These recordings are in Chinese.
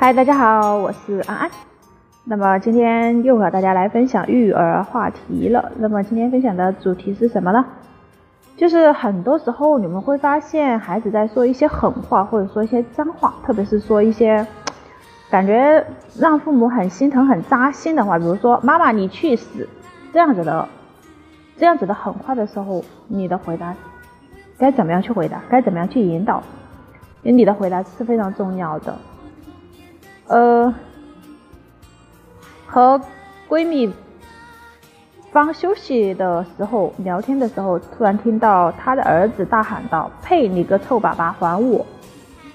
嗨，大家好，我是安安。那么今天又和大家来分享育儿话题了。那么今天分享的主题是什么呢？就是很多时候你们会发现孩子在说一些狠话，或者说一些脏话，特别是说一些感觉让父母很心疼、很扎心的话，比如说“妈妈你去死”这样子的、这样子的狠话的时候，你的回答该怎么样去回答？该怎么样去引导？因为你的回答是非常重要的。呃，和闺蜜方休息的时候聊天的时候，突然听到她的儿子大喊道：“呸！你个臭粑粑，还我！”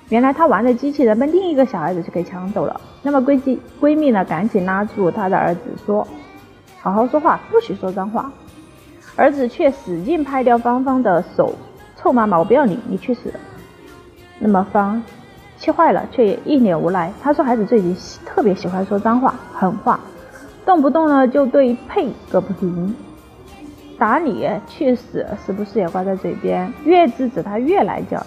原来他玩的机器人被另一个小孩子就给抢走了。那么闺蜜闺蜜呢，赶紧拉住她的儿子说：“好好说话，不许说脏话。”儿子却使劲拍掉芳芳的手：“臭妈妈，我不要你，你去死！”那么芳。气坏了，却也一脸无奈。他说：“孩子最近特别喜欢说脏话、狠话，动不动呢就对配个不停，打你去死，是不是也挂在嘴边？越制止他越来劲。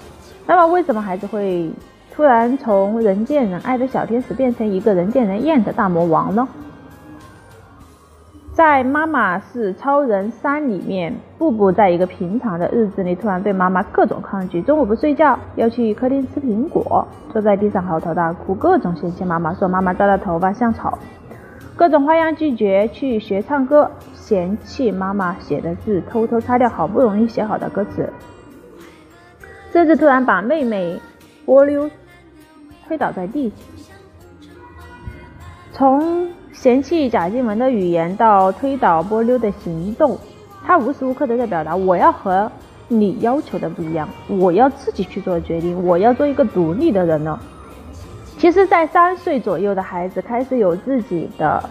那么，为什么孩子会突然从人见人爱的小天使变成一个人见人厌的大魔王呢？”在《妈妈是超人三》里面，布布在一个平常的日子里，突然对妈妈各种抗拒。中午不睡觉，要去客厅吃苹果，坐在地上嚎啕大哭，各种嫌弃妈妈，说妈妈扎的头发像草，各种花样拒绝去学唱歌，嫌弃妈妈写的字，偷偷擦掉好不容易写好的歌词，甚至突然把妹妹波溜推倒在地。从嫌弃贾静雯的语言到推倒波妞的行动，他无时无刻都在表达：我要和你要求的不一样，我要自己去做决定，我要做一个独立的人了。其实，在三岁左右的孩子开始有自己的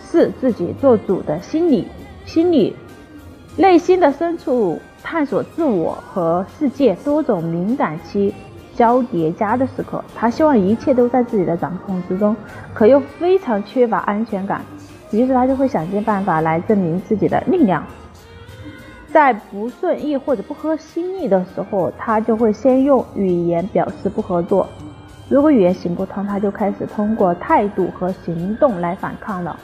事、自己做主的心理、心理、内心的深处探索自我和世界多种敏感期。交叠加的时刻，他希望一切都在自己的掌控之中，可又非常缺乏安全感，于是他就会想尽办法来证明自己的力量。在不顺意或者不合心意的时候，他就会先用语言表示不合作。如果语言行不通，他就开始通过态度和行动来反抗了。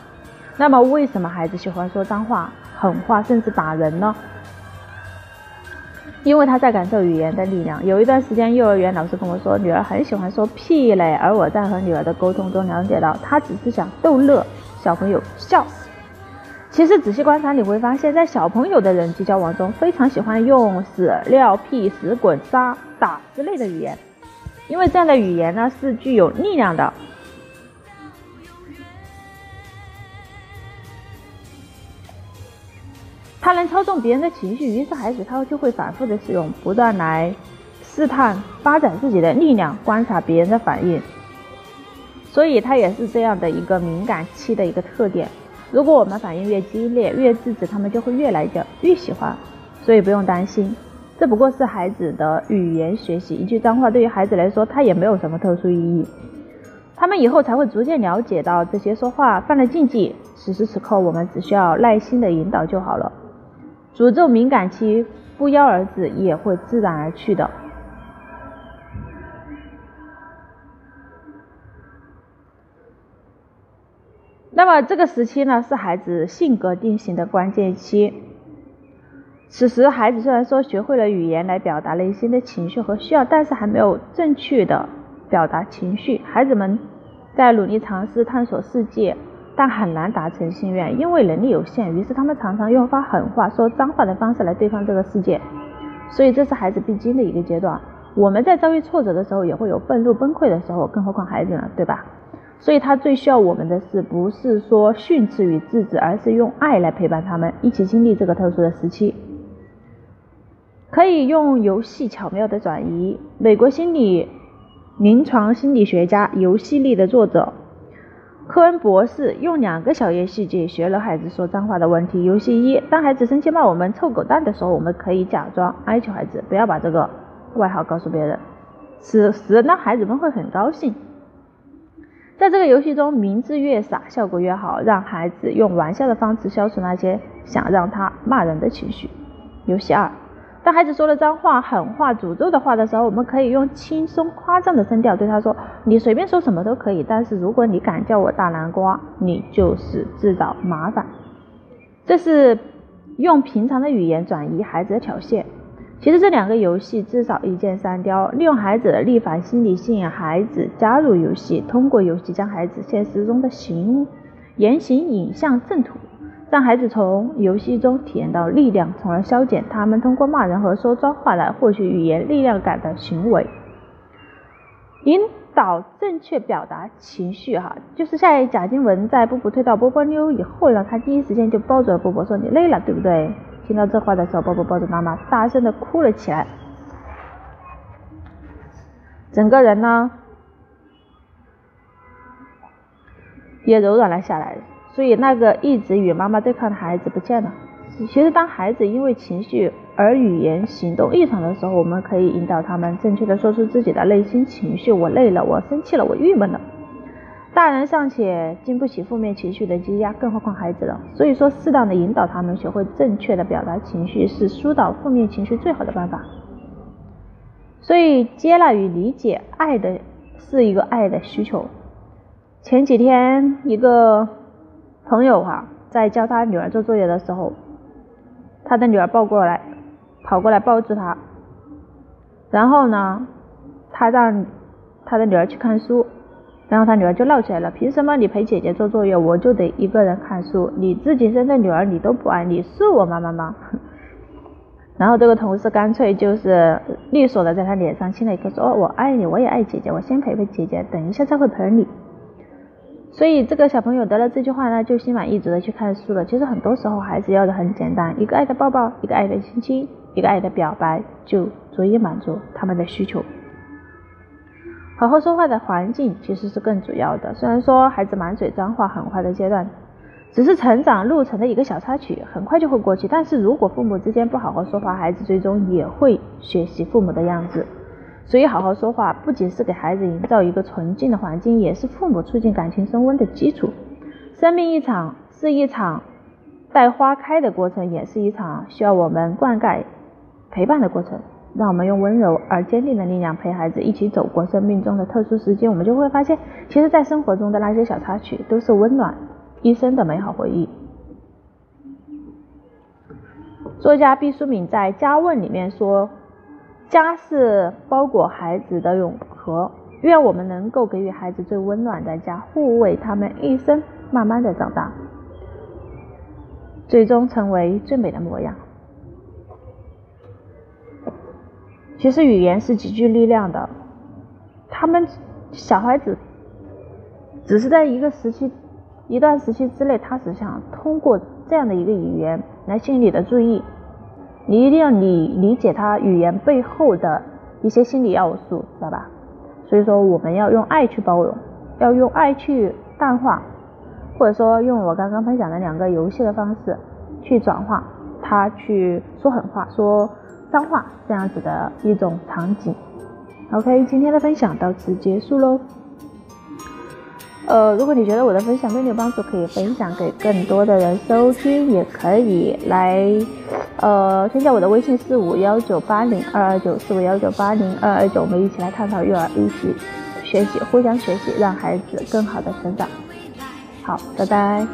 那么，为什么孩子喜欢说脏话、狠话，甚至打人呢？因为他在感受语言的力量。有一段时间，幼儿园老师跟我说，女儿很喜欢说屁嘞。而我在和女儿的沟通中了解到，她只是想逗乐小朋友笑。其实仔细观察，你会发现在小朋友的人际交往中，非常喜欢用屎尿屁、屎滚、杀打之类的语言，因为这样的语言呢是具有力量的。他能操纵别人的情绪，于是孩子他就会反复的使用，不断来试探、发展自己的力量，观察别人的反应。所以，他也是这样的一个敏感期的一个特点。如果我们反应越激烈，越制止，他们就会越来越越喜欢。所以不用担心，这不过是孩子的语言学习。一句脏话对于孩子来说，他也没有什么特殊意义。他们以后才会逐渐了解到这些说话犯了禁忌。此时此刻，我们只需要耐心的引导就好了。诅咒敏感期不邀儿子也会自然而去的。那么这个时期呢，是孩子性格定型的关键期。此时，孩子虽然说学会了语言来表达内心的情绪和需要，但是还没有正确的表达情绪。孩子们在努力尝试探索世界。但很难达成心愿，因为能力有限，于是他们常常用发狠话、说脏话的方式来对抗这个世界。所以这是孩子必经的一个阶段。我们在遭遇挫折的时候，也会有愤怒、崩溃的时候，更何况孩子呢，对吧？所以他最需要我们的是，不是说训斥与制止，而是用爱来陪伴他们，一起经历这个特殊的时期。可以用游戏巧妙的转移。美国心理临床心理学家《游戏力》的作者。科恩博士用两个小游戏解决了孩子说脏话的问题。游戏一：当孩子生气骂我们臭狗蛋的时候，我们可以假装哀求孩子不要把这个外号告诉别人。此时呢，孩子们会很高兴。在这个游戏中，名字越傻，效果越好，让孩子用玩笑的方式消除那些想让他骂人的情绪。游戏二：当孩子说了脏话、狠话、诅咒的话的时候，我们可以用轻松夸张的声调对他说：“你随便说什么都可以，但是如果你敢叫我大南瓜，你就是自找麻烦。”这是用平常的语言转移孩子的挑衅。其实这两个游戏至少一箭三雕，利用孩子的逆反心理吸引孩子加入游戏，通过游戏将孩子现实中的行言行引向正途，让孩子从游戏中体验到力量，从而消减他们通过骂人和说脏话来获取语言力量感的行为。引导正确表达情绪，哈，就是在贾静雯在布布推到波波妞以后呢，她第一时间就抱着波波说：“你累了，对不对？”听到这话的时候，波波抱着妈妈，大声的哭了起来，整个人呢也柔软了下来。所以那个一直与妈妈对抗的孩子不见了。其实，当孩子因为情绪而语言行动异常的时候，我们可以引导他们正确的说出自己的内心情绪：我累了，我生气了，我郁闷了。大人尚且经不起负面情绪的积压，更何况孩子了。所以说，适当的引导他们学会正确的表达情绪，是疏导负面情绪最好的办法。所以，接纳与理解爱的是一个爱的需求。前几天，一个朋友哈，在教他女儿做作业的时候，他的女儿抱过来，跑过来抱住他，然后呢，他让他的女儿去看书。然后他女儿就闹起来了，凭什么你陪姐姐做作业，我就得一个人看书？你自己生的女儿你都不爱，你是我妈妈吗？然后这个同事干脆就是利索的在他脸上亲了一口，说：“哦，我爱你，我也爱姐姐，我先陪陪姐姐，等一下再会陪你。”所以这个小朋友得了这句话呢，就心满意足的去看书了。其实很多时候孩子要的很简单，一个爱的抱抱，一个爱的亲亲，一个爱的表白，就足以满足他们的需求。好好说话的环境其实是更主要的。虽然说孩子满嘴脏话、狠话的阶段，只是成长路程的一个小插曲，很快就会过去。但是如果父母之间不好好说话，孩子最终也会学习父母的样子。所以，好好说话不仅是给孩子营造一个纯净的环境，也是父母促进感情升温的基础。生命一场是一场待花开的过程，也是一场需要我们灌溉、陪伴的过程。让我们用温柔而坚定的力量陪孩子一起走过生命中的特殊时间，我们就会发现，其实，在生活中的那些小插曲，都是温暖一生的美好回忆。作家毕淑敏在《家问》里面说：“家是包裹孩子的永和，愿我们能够给予孩子最温暖的家，护卫他们一生，慢慢的长大，最终成为最美的模样。”其实语言是极具力量的，他们小孩子只是在一个时期、一段时期之内，他只想通过这样的一个语言来吸引你的注意。你一定要理理解他语言背后的一些心理要素，知道吧？所以说，我们要用爱去包容，要用爱去淡化，或者说用我刚刚分享的两个游戏的方式去转化他去说狠话，说。脏话这样子的一种场景。OK，今天的分享到此结束喽。呃，如果你觉得我的分享对你有帮助，可以分享给更多的人收听，也可以来呃添加我的微信四五幺九八零二二九四五幺九八零二二九，我们一起来探讨育儿，一起学习，互相学习，让孩子更好的成长。好，拜拜。